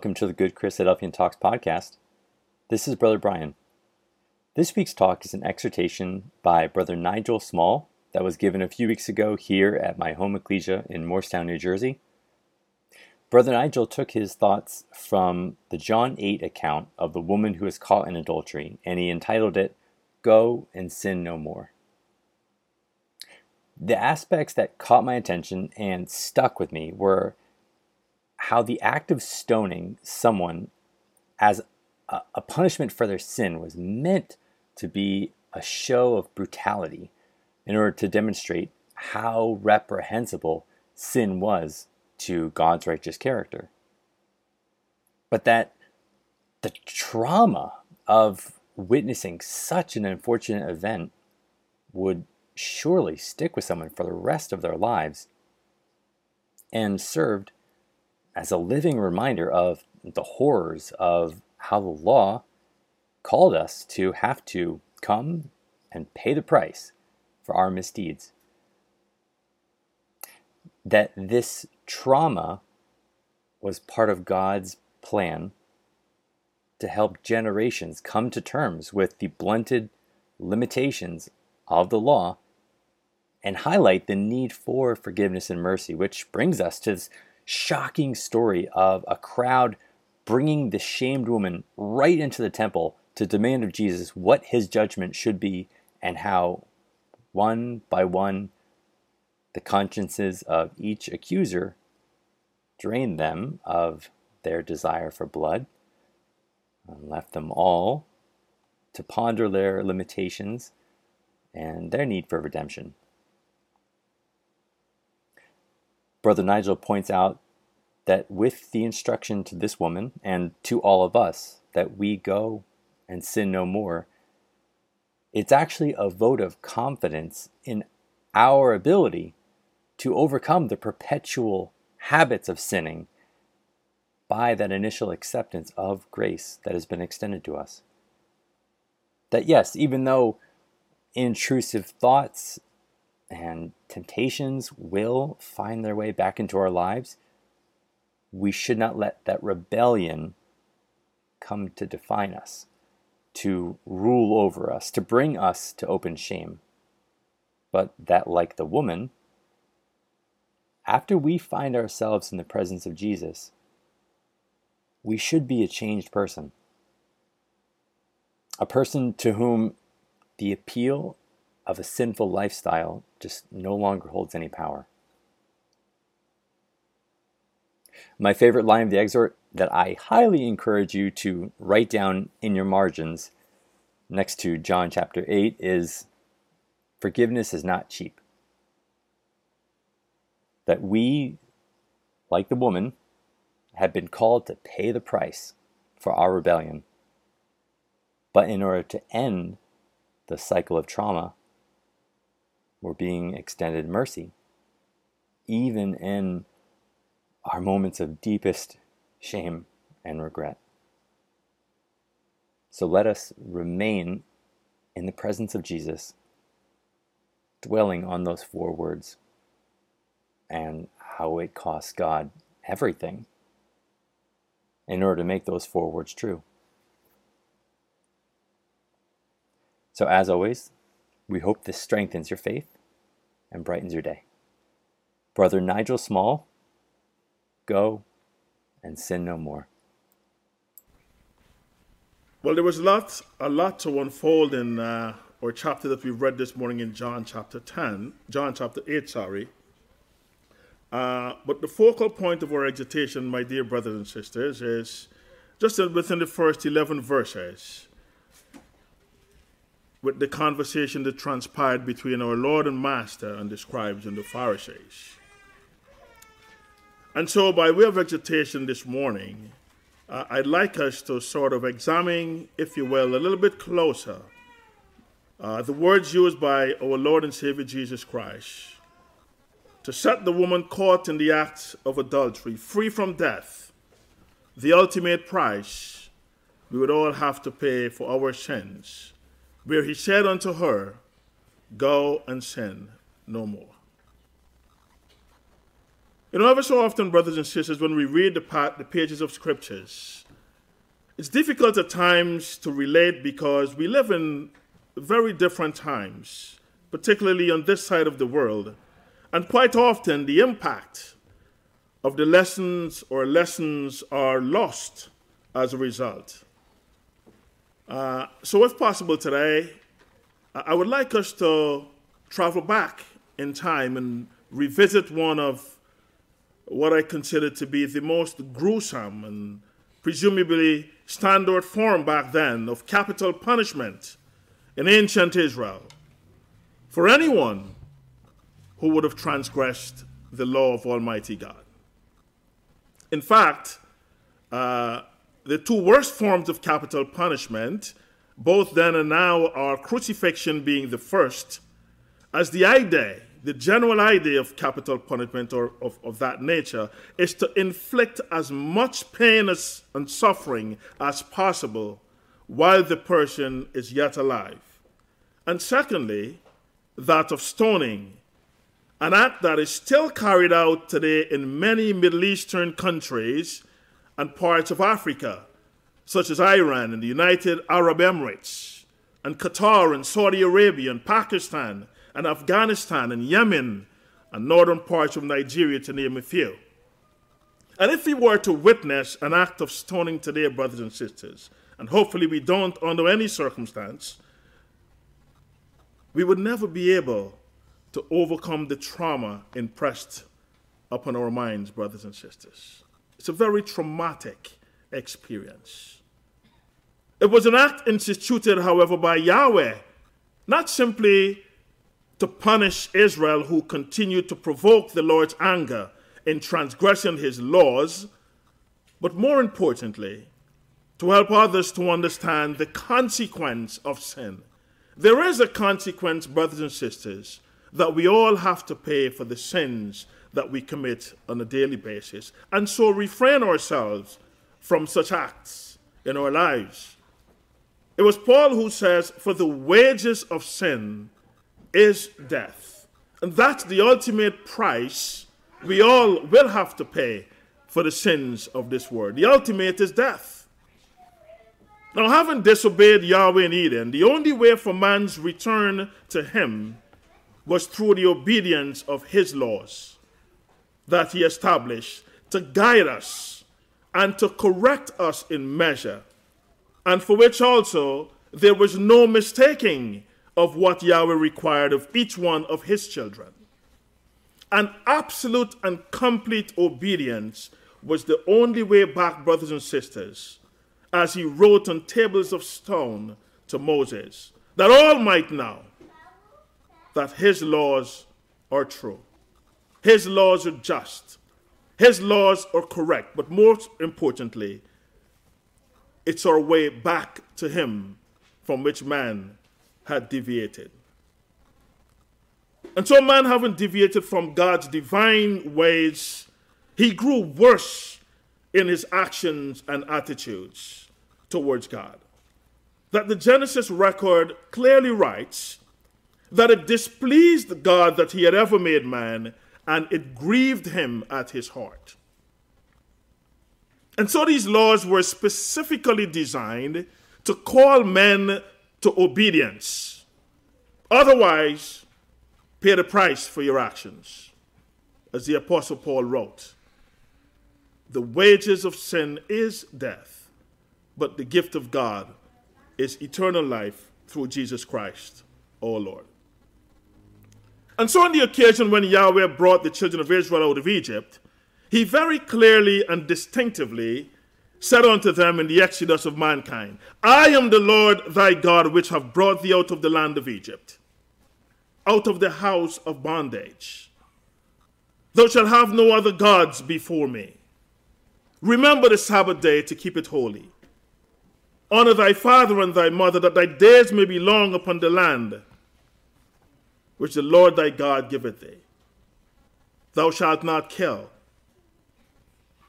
Welcome to the Good Chris Christadelphian Talks podcast. This is Brother Brian. This week's talk is an exhortation by Brother Nigel Small that was given a few weeks ago here at my home ecclesia in Moorestown, New Jersey. Brother Nigel took his thoughts from the John 8 account of the woman who was caught in adultery, and he entitled it, Go and Sin No More. The aspects that caught my attention and stuck with me were how the act of stoning someone as a, a punishment for their sin was meant to be a show of brutality in order to demonstrate how reprehensible sin was to God's righteous character. But that the trauma of witnessing such an unfortunate event would surely stick with someone for the rest of their lives and served as a living reminder of the horrors of how the law called us to have to come and pay the price for our misdeeds. That this trauma was part of God's plan to help generations come to terms with the blunted limitations of the law and highlight the need for forgiveness and mercy, which brings us to this shocking story of a crowd bringing the shamed woman right into the temple to demand of Jesus what his judgment should be and how, one by one, the consciences of each accuser drained them of their desire for blood and left them all to ponder their limitations and their need for redemption. Brother Nigel points out that with the instruction to this woman and to all of us that we go and sin no more, it's actually a vote of confidence in our ability to overcome the perpetual habits of sinning by that initial acceptance of grace that has been extended to us. That, yes, even though intrusive thoughts and temptations will find their way back into our lives, we should not let that rebellion come to define us, to rule over us, to bring us to open shame. But that, like the woman, after we find ourselves in the presence of Jesus, we should be a changed person. A person to whom the appeal of a sinful lifestyle just no longer holds any power. My favorite line of the exhort that I highly encourage you to write down in your margins next to John chapter 8 is Forgiveness is not cheap. That we, like the woman, have been called to pay the price for our rebellion. But in order to end the cycle of trauma, we're being extended mercy, even in our moments of deepest shame and regret. So let us remain in the presence of Jesus, dwelling on those four words and how it costs God everything in order to make those four words true. So, as always, we hope this strengthens your faith and brightens your day. Brother Nigel Small, go and sin no more. Well, there was a lot, a lot to unfold in uh, our chapter that we've read this morning in John chapter 10, John chapter 8, sorry. Uh, but the focal point of our exhortation, my dear brothers and sisters, is just within the first 11 verses with the conversation that transpired between our Lord and Master and the scribes and the Pharisees. And so, by way of exhortation this morning, uh, I'd like us to sort of examine, if you will, a little bit closer uh, the words used by our Lord and Savior Jesus Christ to set the woman caught in the act of adultery free from death, the ultimate price we would all have to pay for our sins, where he said unto her, Go and sin no more. You know, ever so often, brothers and sisters, when we read the, part, the pages of scriptures, it's difficult at times to relate because we live in very different times, particularly on this side of the world, and quite often the impact of the lessons or lessons are lost as a result. Uh, so, if possible today, I would like us to travel back in time and revisit one of what I consider to be the most gruesome and presumably standard form back then of capital punishment in ancient Israel for anyone who would have transgressed the law of Almighty God. In fact, uh, the two worst forms of capital punishment, both then and now, are crucifixion being the first, as the idea the general idea of capital punishment or of, of that nature is to inflict as much pain as, and suffering as possible while the person is yet alive. And secondly, that of stoning, an act that is still carried out today in many Middle Eastern countries and parts of Africa, such as Iran and the United Arab Emirates, and Qatar and Saudi Arabia and Pakistan and Afghanistan and Yemen and northern parts of Nigeria, to name a few. And if we were to witness an act of stoning today, brothers and sisters, and hopefully we don't under any circumstance, we would never be able to overcome the trauma impressed upon our minds, brothers and sisters. It's a very traumatic experience. It was an act instituted, however, by Yahweh, not simply to punish Israel, who continued to provoke the Lord's anger in transgressing his laws, but more importantly, to help others to understand the consequence of sin. There is a consequence, brothers and sisters, that we all have to pay for the sins that we commit on a daily basis, and so refrain ourselves from such acts in our lives. It was Paul who says, For the wages of sin is death. And that's the ultimate price we all will have to pay for the sins of this world. The ultimate is death. Now, having disobeyed Yahweh in Eden, the only way for man's return to him was through the obedience of his laws that he established to guide us and to correct us in measure, and for which also there was no mistaking of what Yahweh required of each one of his children. An absolute and complete obedience was the only way back, brothers and sisters, as he wrote on tables of stone to Moses, that all might know that his laws are true, his laws are just, his laws are correct, but most importantly, it's our way back to him from which man had deviated. And so, man, having deviated from God's divine ways, he grew worse in his actions and attitudes towards God. That the Genesis record clearly writes that it displeased God that he had ever made man, and it grieved him at his heart. And so these laws were specifically designed to call men to obedience. Otherwise, pay the price for your actions. As the Apostle Paul wrote, the wages of sin is death, but the gift of God is eternal life through Jesus Christ, our Lord. And so, on the occasion when Yahweh brought the children of Israel out of Egypt, he very clearly and distinctively said unto them in the exodus of mankind, I am the Lord thy God, which have brought thee out of the land of Egypt, out of the house of bondage. Thou shalt have no other gods before me. Remember the Sabbath day to keep it holy. Honor thy father and thy mother, that thy days may be long upon the land which the Lord thy God giveth thee. Thou shalt not kill.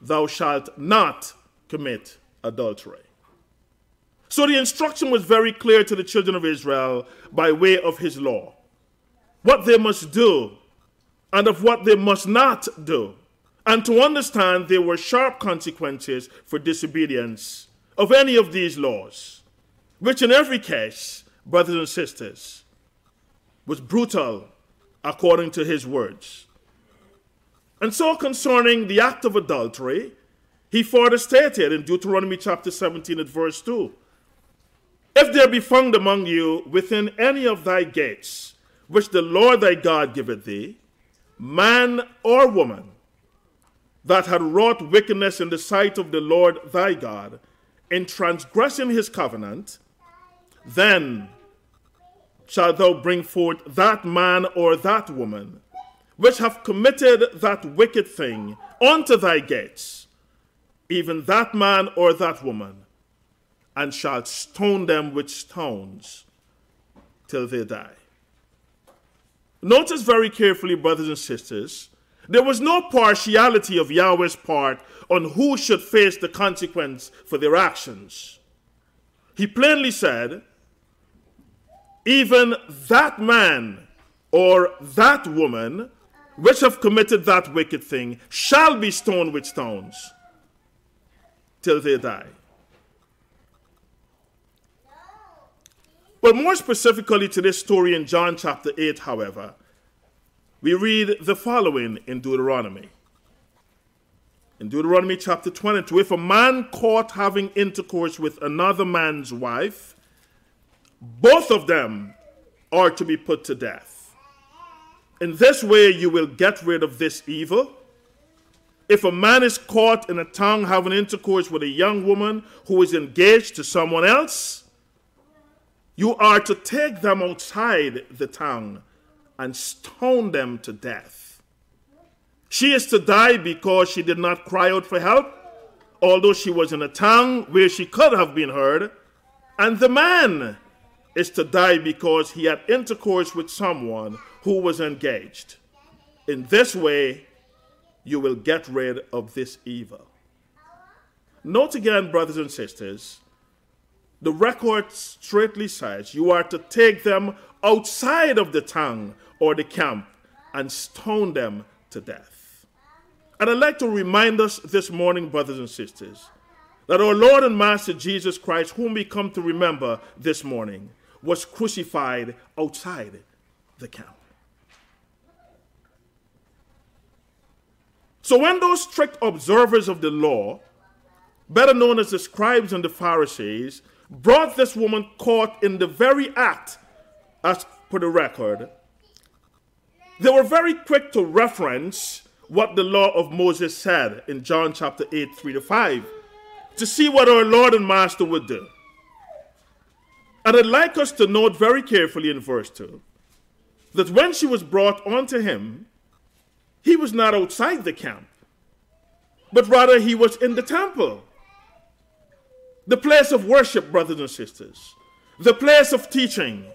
Thou shalt not commit adultery. So the instruction was very clear to the children of Israel by way of his law what they must do and of what they must not do. And to understand there were sharp consequences for disobedience of any of these laws, which in every case, brothers and sisters, was brutal according to his words. And so, concerning the act of adultery, he further stated in Deuteronomy chapter 17 at verse 2 If there be found among you within any of thy gates, which the Lord thy God giveth thee, man or woman, that had wrought wickedness in the sight of the Lord thy God, in transgressing his covenant, then shalt thou bring forth that man or that woman, which have committed that wicked thing, unto thy gates even that man or that woman, and shalt stone them with stones till they die. Notice very carefully, brothers and sisters, there was no partiality of Yahweh's part on who should face the consequence for their actions. He plainly said, even that man or that woman which have committed that wicked thing shall be stoned with stones till they die. But more specifically to this story in John chapter 8, however, we read the following in Deuteronomy. In Deuteronomy chapter 22, if a man caught having intercourse with another man's wife, both of them are to be put to death. In this way, you will get rid of this evil if a man is caught in a tongue having intercourse with a young woman who is engaged to someone else, you are to take them outside the tongue and stone them to death. She is to die because she did not cry out for help, although she was in a tongue where she could have been heard. And the man is to die because he had intercourse with someone who was engaged. In this way, you will get rid of this evil. Note again, brothers and sisters, the record straightly says you are to take them outside of the town or the camp and stone them to death. And I'd like to remind us this morning, brothers and sisters, that our Lord and Master Jesus Christ, whom we come to remember this morning, was crucified outside the camp. So when those strict observers of the law, better known as the scribes and the Pharisees, brought this woman caught in the very act, as per the record, they were very quick to reference what the law of Moses said in John chapter 8, 3 to 5, to see what our Lord and Master would do. And I'd like us to note very carefully in verse 2 that when she was brought unto him, he was not outside the camp, but rather he was in the temple. The place of worship, brothers and sisters, the place of teaching,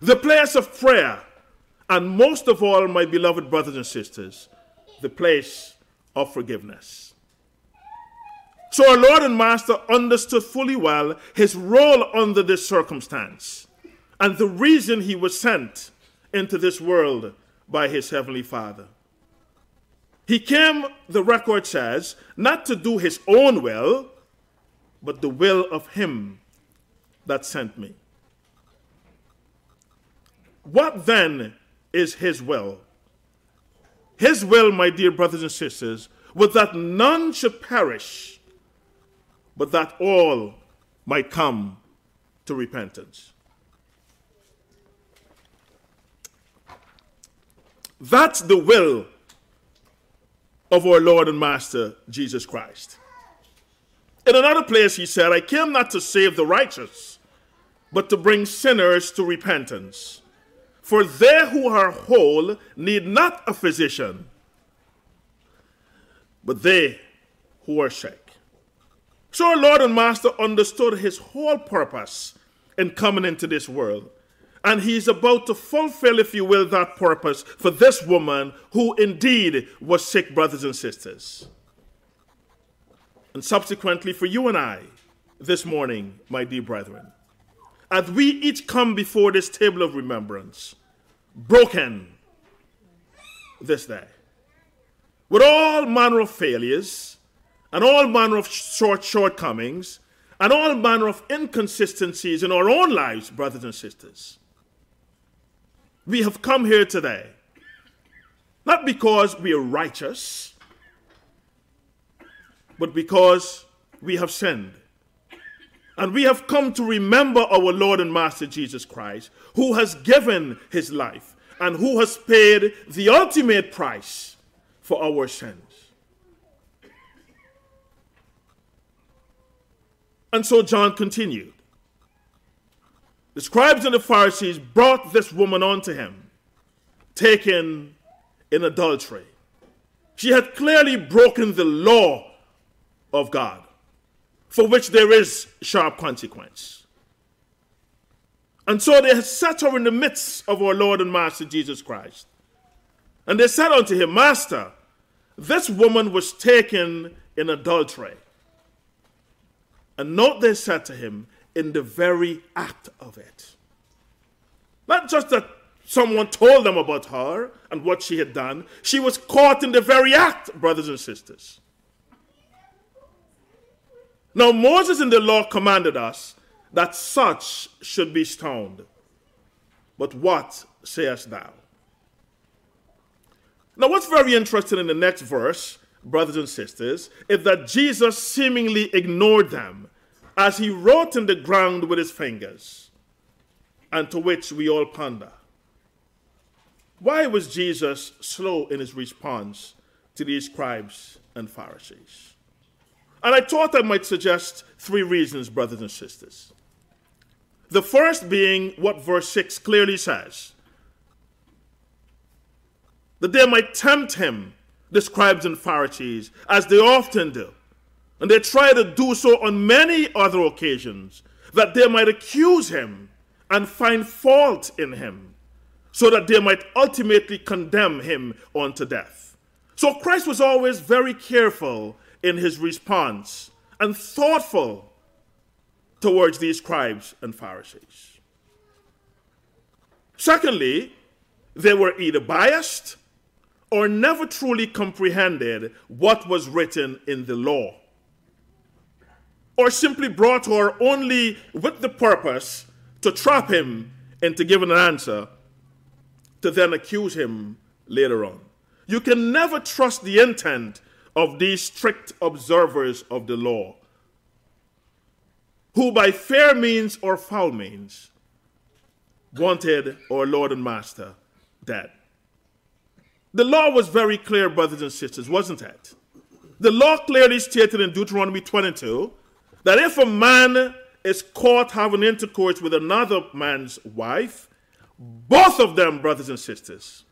the place of prayer, and most of all, my beloved brothers and sisters, the place of forgiveness. So our Lord and Master understood fully well his role under this circumstance and the reason he was sent into this world by his Heavenly Father. He came, the record says, not to do his own will, but the will of him that sent me. What then is his will? His will, my dear brothers and sisters, was that none should perish, but that all might come to repentance. That's the will of our Lord and Master Jesus Christ. In another place, he said, I came not to save the righteous, but to bring sinners to repentance. For they who are whole need not a physician, but they who are sick. So our Lord and Master understood his whole purpose in coming into this world. And he's about to fulfill, if you will, that purpose for this woman who indeed was sick, brothers and sisters. And subsequently for you and I this morning, my dear brethren, as we each come before this table of remembrance, broken this day, with all manner of failures and all manner of short shortcomings and all manner of inconsistencies in our own lives, brothers and sisters. We have come here today not because we are righteous, but because we have sinned. And we have come to remember our Lord and Master Jesus Christ, who has given his life and who has paid the ultimate price for our sins. And so John continued. The scribes and the Pharisees brought this woman unto him, taken in adultery. She had clearly broken the law of God, for which there is sharp consequence. And so they set her in the midst of our Lord and Master Jesus Christ. And they said unto him, Master, this woman was taken in adultery. And note they said to him, in the very act of it. Not just that someone told them about her and what she had done, she was caught in the very act, brothers and sisters. Now, Moses in the law commanded us that such should be stoned. But what sayest thou? Now, what's very interesting in the next verse, brothers and sisters, is that Jesus seemingly ignored them as he wrote in the ground with his fingers, and to which we all ponder. Why was Jesus slow in his response to these scribes and Pharisees? And I thought I might suggest three reasons, brothers and sisters. The first being what verse 6 clearly says that they might tempt him, the scribes and Pharisees, as they often do. And they try to do so on many other occasions, that they might accuse him and find fault in him, so that they might ultimately condemn him unto death. So Christ was always very careful in his response and thoughtful towards these scribes and Pharisees. Secondly, they were either biased or never truly comprehended what was written in the law, or simply brought her only with the purpose to trap him into giving an answer to then accuse him later on. You can never trust the intent of these strict observers of the law, who by fair means or foul means wanted our Lord and Master dead. The law was very clear, brothers and sisters, wasn't it? The law clearly stated in Deuteronomy 22 that if a man is caught having intercourse with another man's wife, both of them, brothers and sisters,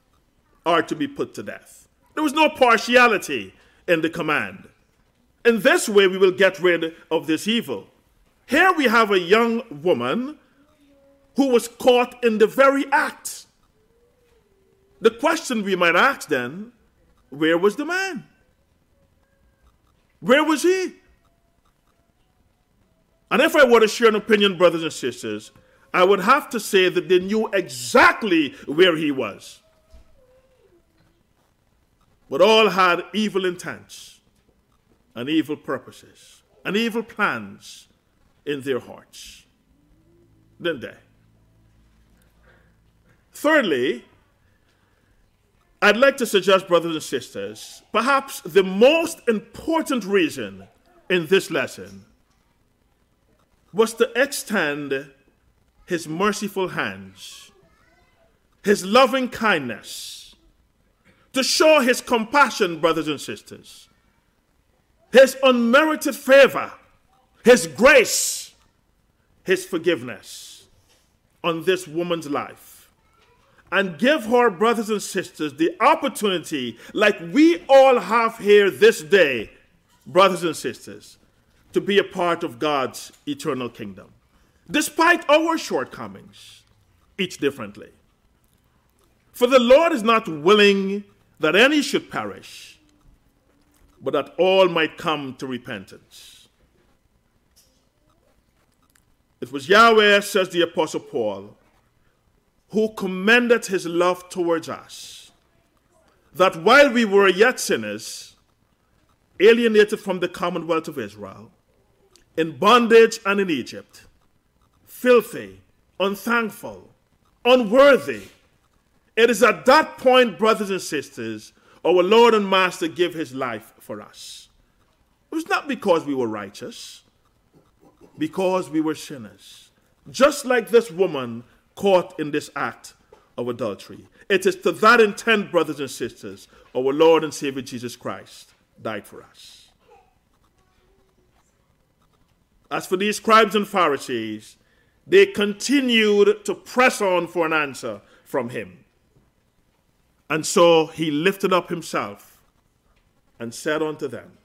are to be put to death. There was no partiality in the command. In this way, we will get rid of this evil. Here we have a young woman who was caught in the very act. The question we might ask then where was the man? Where was he? And if I were to share an opinion, brothers and sisters, I would have to say that they knew exactly where he was but all had evil intents and evil purposes and evil plans in their hearts, didn't they? Thirdly, I'd like to suggest, brothers and sisters, perhaps the most important reason in this lesson was to extend his merciful hands, his loving kindness, to show his compassion, brothers and sisters, his unmerited favor His grace, His forgiveness on this woman's life. And give her, brothers and sisters, the opportunity, like we all have here this day, brothers and sisters, to be a part of God's eternal kingdom, despite our shortcomings, each differently. For the Lord is not willing that any should perish, but that all might come to repentance. It was Yahweh, says the Apostle Paul, who commended his love towards us, that while we were yet sinners, alienated from the commonwealth of Israel, in bondage and in Egypt, filthy, unthankful, unworthy, it is at that point, brothers and sisters, our Lord and Master gave his life for us. It was not because we were righteous, because we were sinners. Just like this woman caught in this act of adultery. It is to that intent, brothers and sisters, our Lord and Savior Jesus Christ died for us. As for these scribes and Pharisees, they continued to press on for an answer from him. And so he lifted up himself and said unto them,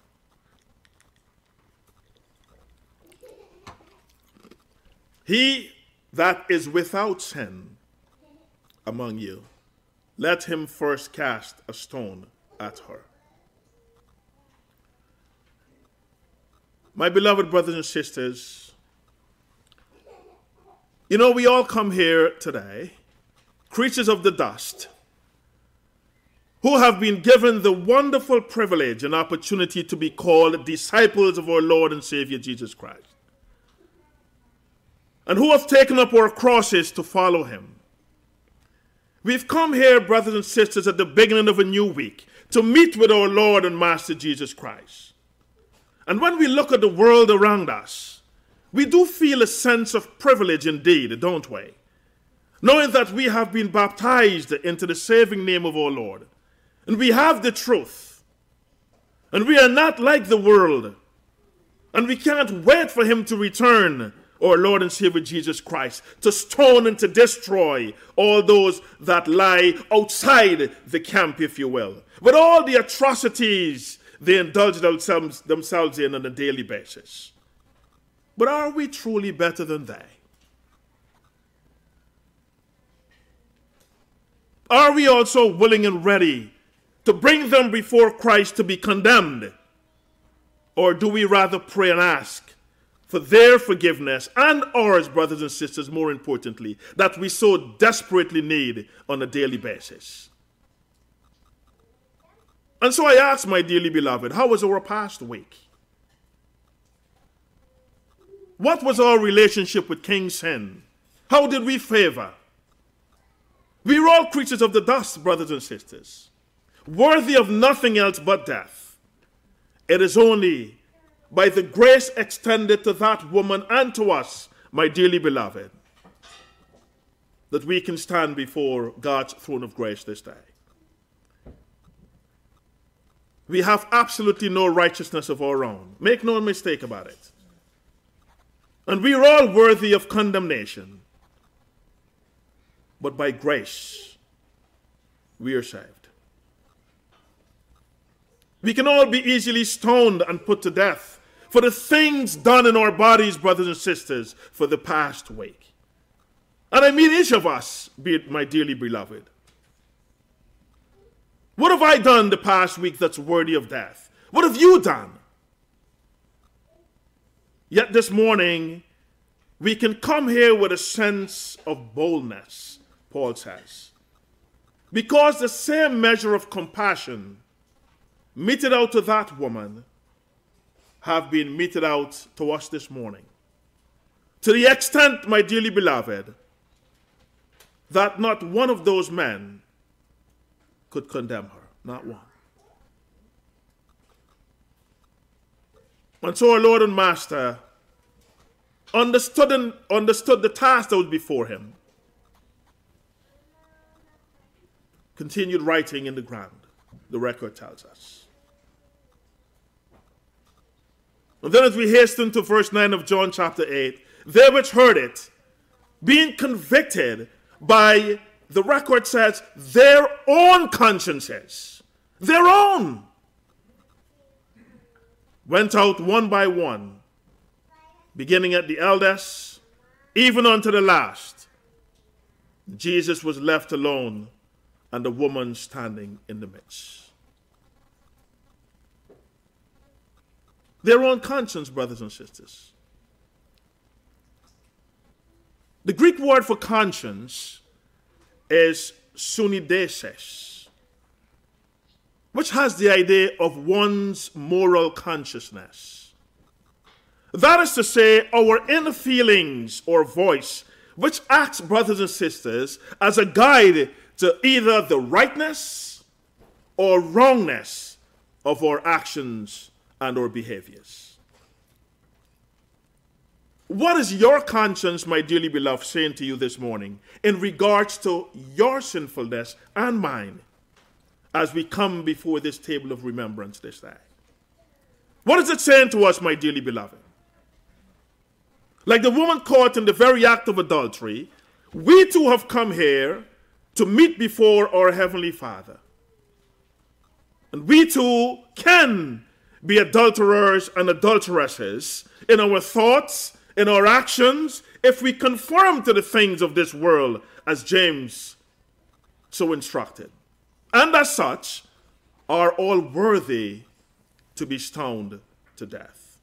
He that is without sin among you, let him first cast a stone at her. My beloved brothers and sisters, you know, we all come here today, creatures of the dust who have been given the wonderful privilege and opportunity to be called disciples of our Lord and Savior Jesus Christ, and who have taken up our crosses to follow Him. We've come here, brothers and sisters, at the beginning of a new week to meet with our Lord and Master Jesus Christ. And when we look at the world around us, we do feel a sense of privilege indeed, don't we? Knowing that we have been baptized into the saving name of our Lord and we have the truth. And we are not like the world. And we can't wait for him to return, our Lord and Savior Jesus Christ, to stone and to destroy all those that lie outside the camp, if you will. With all the atrocities they indulge themselves, themselves in on a daily basis. But are we truly better than they? Are we also willing and ready to bring them before Christ to be condemned? Or do we rather pray and ask for their forgiveness and ours, brothers and sisters, more importantly, that we so desperately need on a daily basis? And so I ask, my dearly beloved, how was our past week? What was our relationship with King Sin? How did we favor? We were all creatures of the dust, brothers and sisters worthy of nothing else but death. It is only by the grace extended to that woman and to us, my dearly beloved, that we can stand before God's throne of grace this day. We have absolutely no righteousness of our own. Make no mistake about it. And we are all worthy of condemnation. But by grace, we are saved. We can all be easily stoned and put to death for the things done in our bodies, brothers and sisters, for the past week. And I mean each of us, be it my dearly beloved. What have I done the past week that's worthy of death? What have you done? Yet this morning, we can come here with a sense of boldness, Paul says. Because the same measure of compassion meted out to that woman have been meted out to us this morning. To the extent, my dearly beloved, that not one of those men could condemn her. Not one. And so our Lord and Master understood, and understood the task that was before him. Continued writing in the ground, the record tells us. And then as we hasten to verse 9 of John chapter 8, they which heard it, being convicted by the record says their own consciences, their own, went out one by one, beginning at the eldest, even unto the last. Jesus was left alone, and the woman standing in the midst. Their own conscience, brothers and sisters. The Greek word for conscience is suneidesis, which has the idea of one's moral consciousness. That is to say, our inner feelings or voice, which acts, brothers and sisters, as a guide to either the rightness or wrongness of our actions and our behaviors. What is your conscience, my dearly beloved, saying to you this morning in regards to your sinfulness and mine as we come before this table of remembrance this day? What is it saying to us, my dearly beloved? Like the woman caught in the very act of adultery, we too have come here to meet before our Heavenly Father. And we too can be adulterers and adulteresses in our thoughts in our actions if we conform to the things of this world, as James so instructed. And as such, are all worthy to be stoned to death.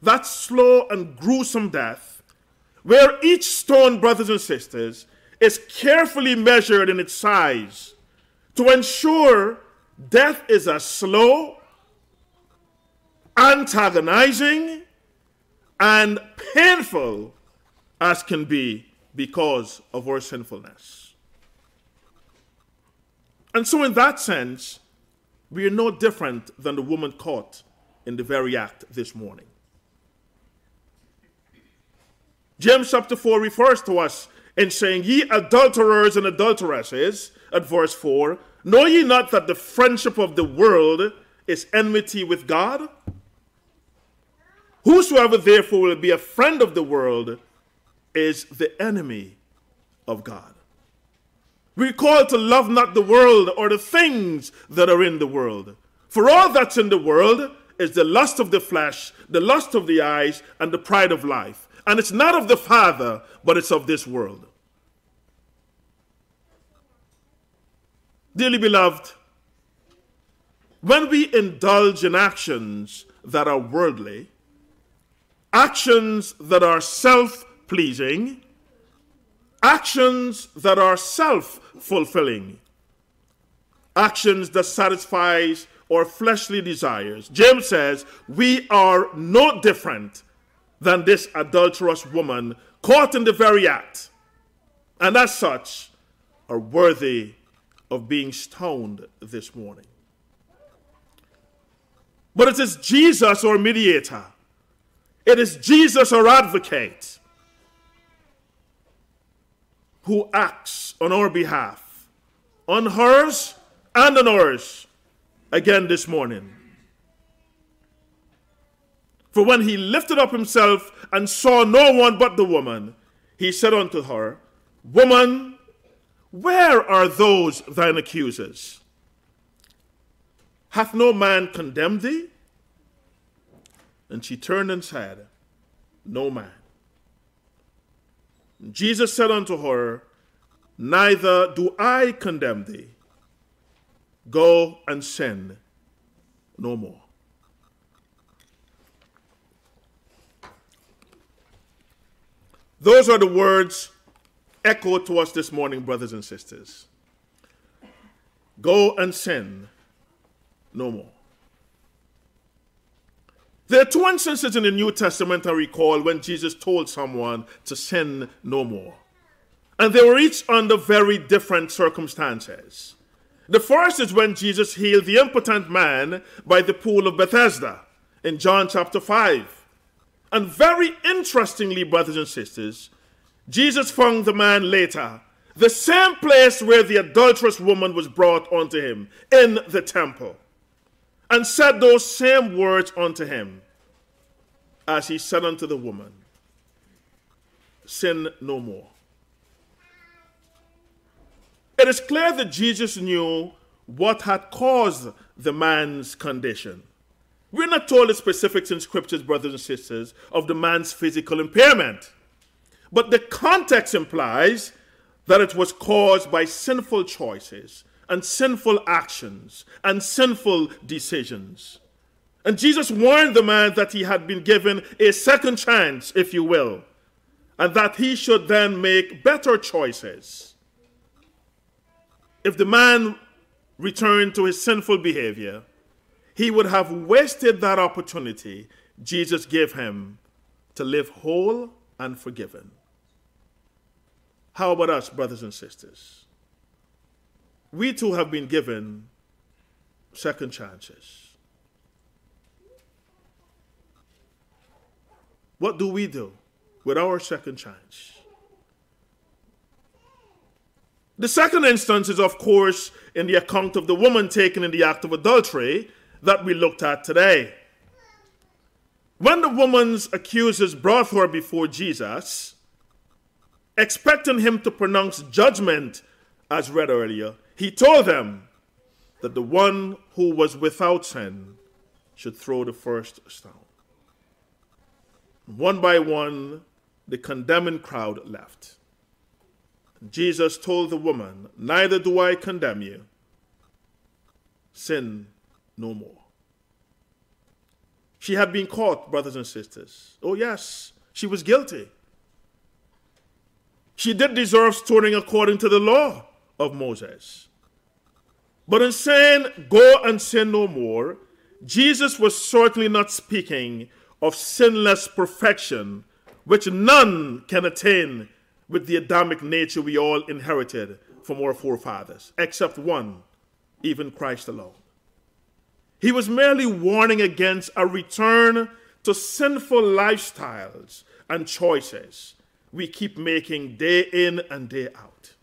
That slow and gruesome death, where each stone, brothers and sisters, is carefully measured in its size to ensure death is as slow, antagonizing, and painful as can be because of our sinfulness. And so, in that sense, we are no different than the woman caught in the very act this morning. James chapter 4 refers to us in saying, Ye adulterers and adulteresses, at verse 4, know ye not that the friendship of the world is enmity with God? Whosoever therefore will be a friend of the world is the enemy of God. We're called to love not the world or the things that are in the world. For all that's in the world is the lust of the flesh, the lust of the eyes, and the pride of life. And it's not of the Father, but it's of this world. Dearly beloved, when we indulge in actions that are worldly, actions that are self pleasing, actions that are self fulfilling, actions that satisfies our fleshly desires. James says, We are no different than this adulterous woman caught in the very act, and as such are worthy of being stoned this morning. But it is Jesus, our mediator, it is Jesus, our advocate, who acts on our behalf, on hers and on ours, again this morning. For when he lifted up himself and saw no one but the woman, he said unto her, Woman, where are those thine accusers? Hath no man condemned thee? And she turned and said, No man. And Jesus said unto her, Neither do I condemn thee. Go and sin no more. Those are the words echoed to us this morning, brothers and sisters. Go and sin no more. There are two instances in the New Testament I recall when Jesus told someone to sin no more. And they were each under very different circumstances. The first is when Jesus healed the impotent man by the pool of Bethesda in John chapter 5. And very interestingly, brothers and sisters, Jesus found the man later, the same place where the adulterous woman was brought unto him, in the temple and said those same words unto him as he said unto the woman, Sin no more. It is clear that Jesus knew what had caused the man's condition. We're not told the specifics in scriptures, brothers and sisters, of the man's physical impairment. But the context implies that it was caused by sinful choices and sinful actions and sinful decisions. And Jesus warned the man that he had been given a second chance, if you will, and that he should then make better choices. If the man returned to his sinful behavior, he would have wasted that opportunity Jesus gave him to live whole and forgiven. How about us, brothers and sisters? We too have been given second chances. What do we do with our second chance? The second instance is, of course, in the account of the woman taken in the act of adultery that we looked at today. When the woman's accusers brought her before Jesus, expecting him to pronounce judgment, as read earlier, he told them that the one who was without sin should throw the first stone. One by one, the condemning crowd left. Jesus told the woman, Neither do I condemn you. Sin no more. She had been caught, brothers and sisters. Oh, yes, she was guilty. She did deserve stoning according to the law of Moses. But in saying, Go and sin no more, Jesus was certainly not speaking of sinless perfection, which none can attain with the Adamic nature we all inherited from our forefathers, except one, even Christ alone. He was merely warning against a return to sinful lifestyles and choices we keep making day in and day out.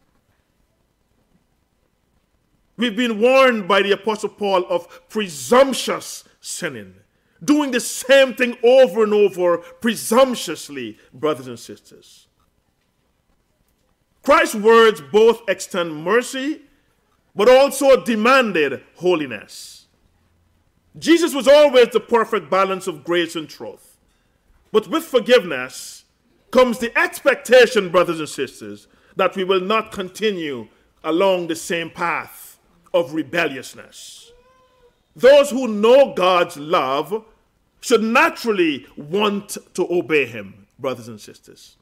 We've been warned by the Apostle Paul of presumptuous sinning, doing the same thing over and over presumptuously, brothers and sisters. Christ's words both extend mercy, but also demanded holiness. Jesus was always the perfect balance of grace and truth. But with forgiveness, comes the expectation, brothers and sisters, that we will not continue along the same path of rebelliousness. Those who know God's love should naturally want to obey Him, brothers and sisters.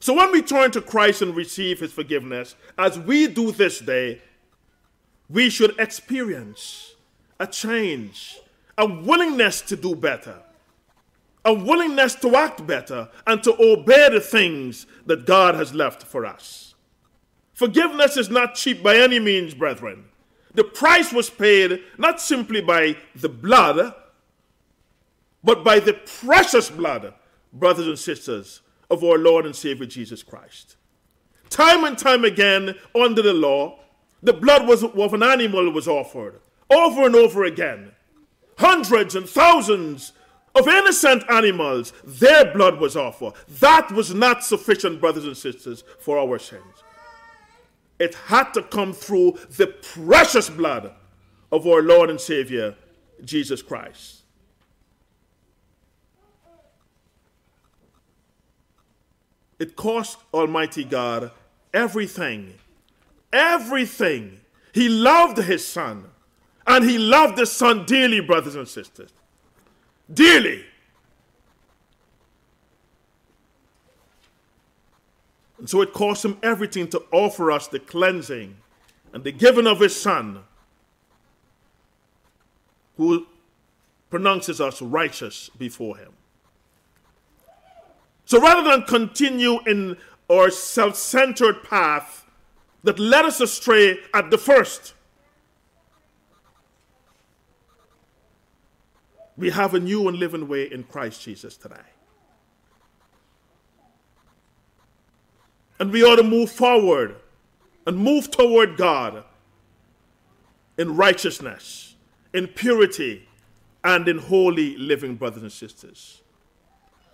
So when we turn to Christ and receive His forgiveness, as we do this day, we should experience a change, a willingness to do better a willingness to act better and to obey the things that God has left for us. Forgiveness is not cheap by any means, brethren. The price was paid not simply by the blood, but by the precious blood, brothers and sisters, of our Lord and Savior Jesus Christ. Time and time again, under the law, the blood was, of an animal was offered over and over again. Hundreds and thousands of innocent animals, their blood was offered. That was not sufficient, brothers and sisters, for our sins. It had to come through the precious blood of our Lord and Savior, Jesus Christ. It cost Almighty God everything. Everything. He loved his son. And he loved the son dearly, brothers and sisters dearly. And so it cost him everything to offer us the cleansing and the giving of his son, who pronounces us righteous before him. So rather than continue in our self centered path that led us astray at the first, We have a new and living way in Christ Jesus today. And we ought to move forward and move toward God in righteousness, in purity, and in holy living, brothers and sisters.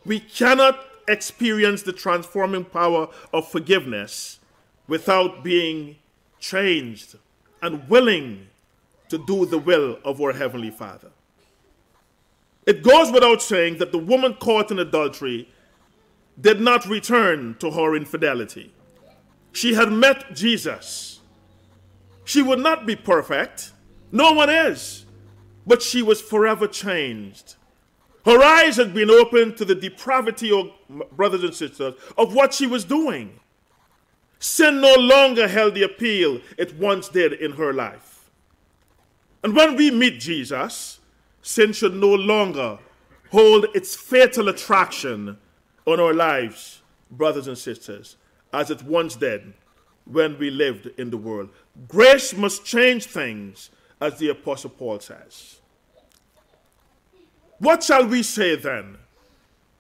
We cannot experience the transforming power of forgiveness without being changed and willing to do the will of our Heavenly Father. It goes without saying that the woman caught in adultery did not return to her infidelity. She had met Jesus. She would not be perfect. No one is. But she was forever changed. Her eyes had been opened to the depravity, of, brothers and sisters, of what she was doing. Sin no longer held the appeal it once did in her life. And when we meet Jesus, sin should no longer hold its fatal attraction on our lives, brothers and sisters, as it once did when we lived in the world. Grace must change things, as the Apostle Paul says. What shall we say then?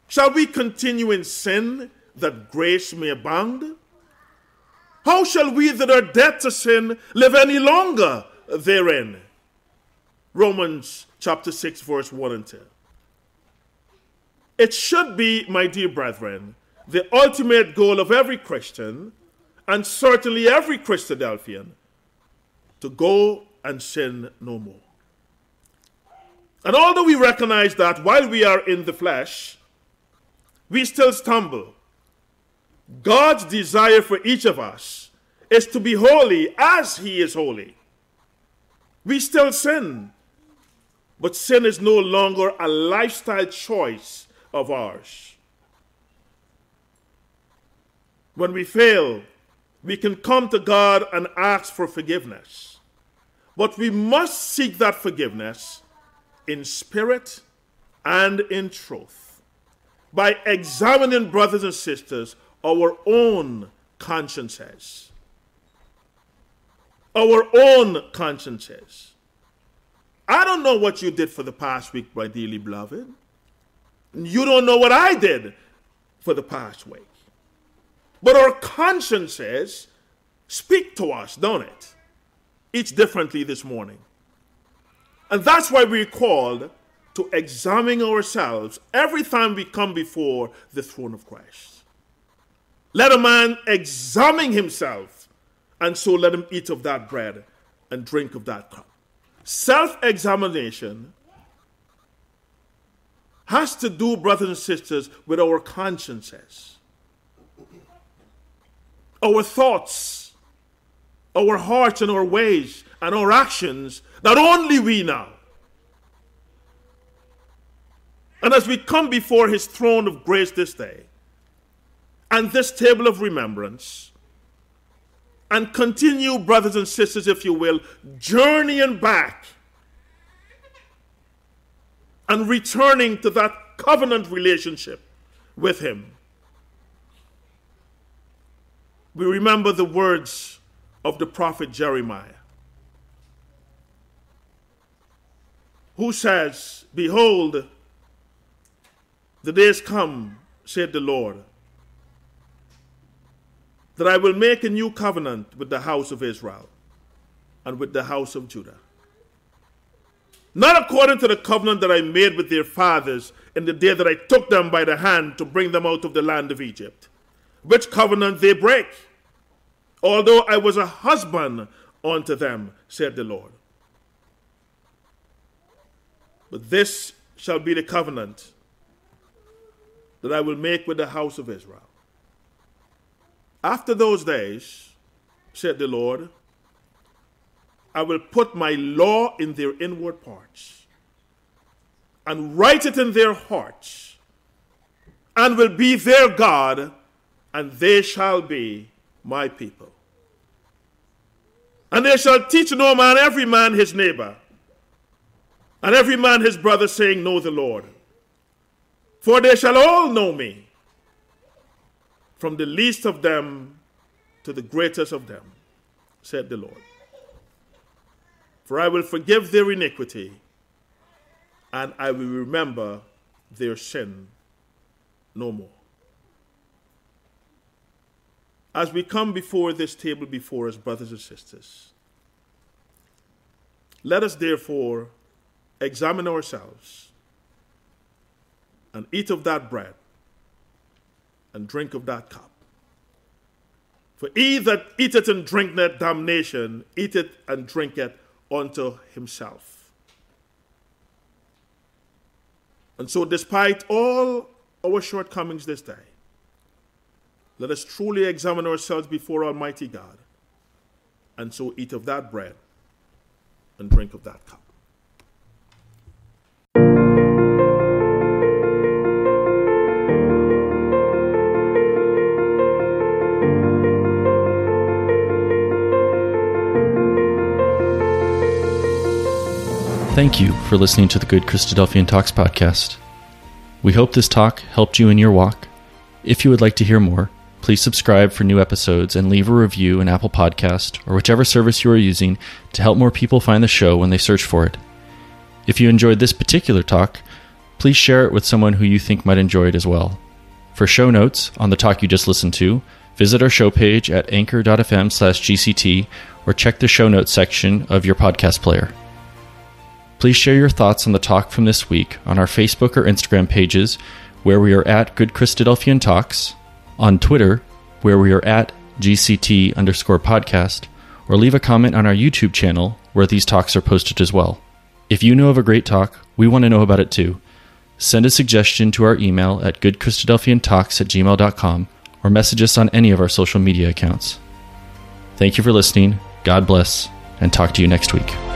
Shall we continue in sin that grace may abound? How shall we that are dead to sin live any longer therein? Romans chapter 6, verse 1 and 2. It should be, my dear brethren, the ultimate goal of every Christian, and certainly every Christadelphian, to go and sin no more. And although we recognize that while we are in the flesh, we still stumble. God's desire for each of us is to be holy as He is holy. We still sin, but sin is no longer a lifestyle choice of ours. When we fail, we can come to God and ask for forgiveness. But we must seek that forgiveness in spirit and in truth by examining, brothers and sisters, our own consciences. Our own consciences. I don't know what you did for the past week, my dearly beloved. You don't know what I did for the past week. But our consciences speak to us, don't it? Each differently this morning. And that's why we're called to examine ourselves every time we come before the throne of Christ. Let a man examine himself, and so let him eat of that bread and drink of that cup. Self examination has to do, brothers and sisters, with our consciences, our thoughts, our hearts, and our ways, and our actions that only we know. And as we come before his throne of grace this day, and this table of remembrance, and continue, brothers and sisters, if you will, journeying back and returning to that covenant relationship with Him. We remember the words of the prophet Jeremiah, who says, Behold, the days come, said the Lord, that I will make a new covenant with the house of Israel and with the house of Judah not according to the covenant that I made with their fathers in the day that I took them by the hand to bring them out of the land of Egypt, which covenant they break, although I was a husband unto them, said the Lord. But this shall be the covenant that I will make with the house of Israel. After those days, said the Lord, I will put my law in their inward parts and write it in their hearts and will be their God and they shall be my people. And they shall teach no man, every man his neighbor, and every man his brother, saying, Know the Lord. For they shall all know me, from the least of them to the greatest of them, said the Lord. For I will forgive their iniquity, and I will remember their sin no more. As we come before this table before us, brothers and sisters, let us therefore examine ourselves and eat of that bread and drink of that cup. For he that eateth and drinketh damnation, eateth and drinketh unto himself. And so, despite all our shortcomings this day, let us truly examine ourselves before Almighty God, and so eat of that bread and drink of that cup. Thank you for listening to the Good Christadelphian Talks podcast. We hope this talk helped you in your walk. If you would like to hear more, please subscribe for new episodes and leave a review in Apple Podcast or whichever service you are using to help more people find the show when they search for it. If you enjoyed this particular talk, please share it with someone who you think might enjoy it as well. For show notes on the talk you just listened to, visit our show page at anchor.fm slash GCT or check the show notes section of your podcast player. Please share your thoughts on the talk from this week on our Facebook or Instagram pages, where we are at Good Christadelphian Talks, on Twitter, where we are at GCT underscore podcast, or leave a comment on our YouTube channel, where these talks are posted as well. If you know of a great talk, we want to know about it too. Send a suggestion to our email at goodchristadelphiantalks at gmail.com or message us on any of our social media accounts. Thank you for listening. God bless, and talk to you next week.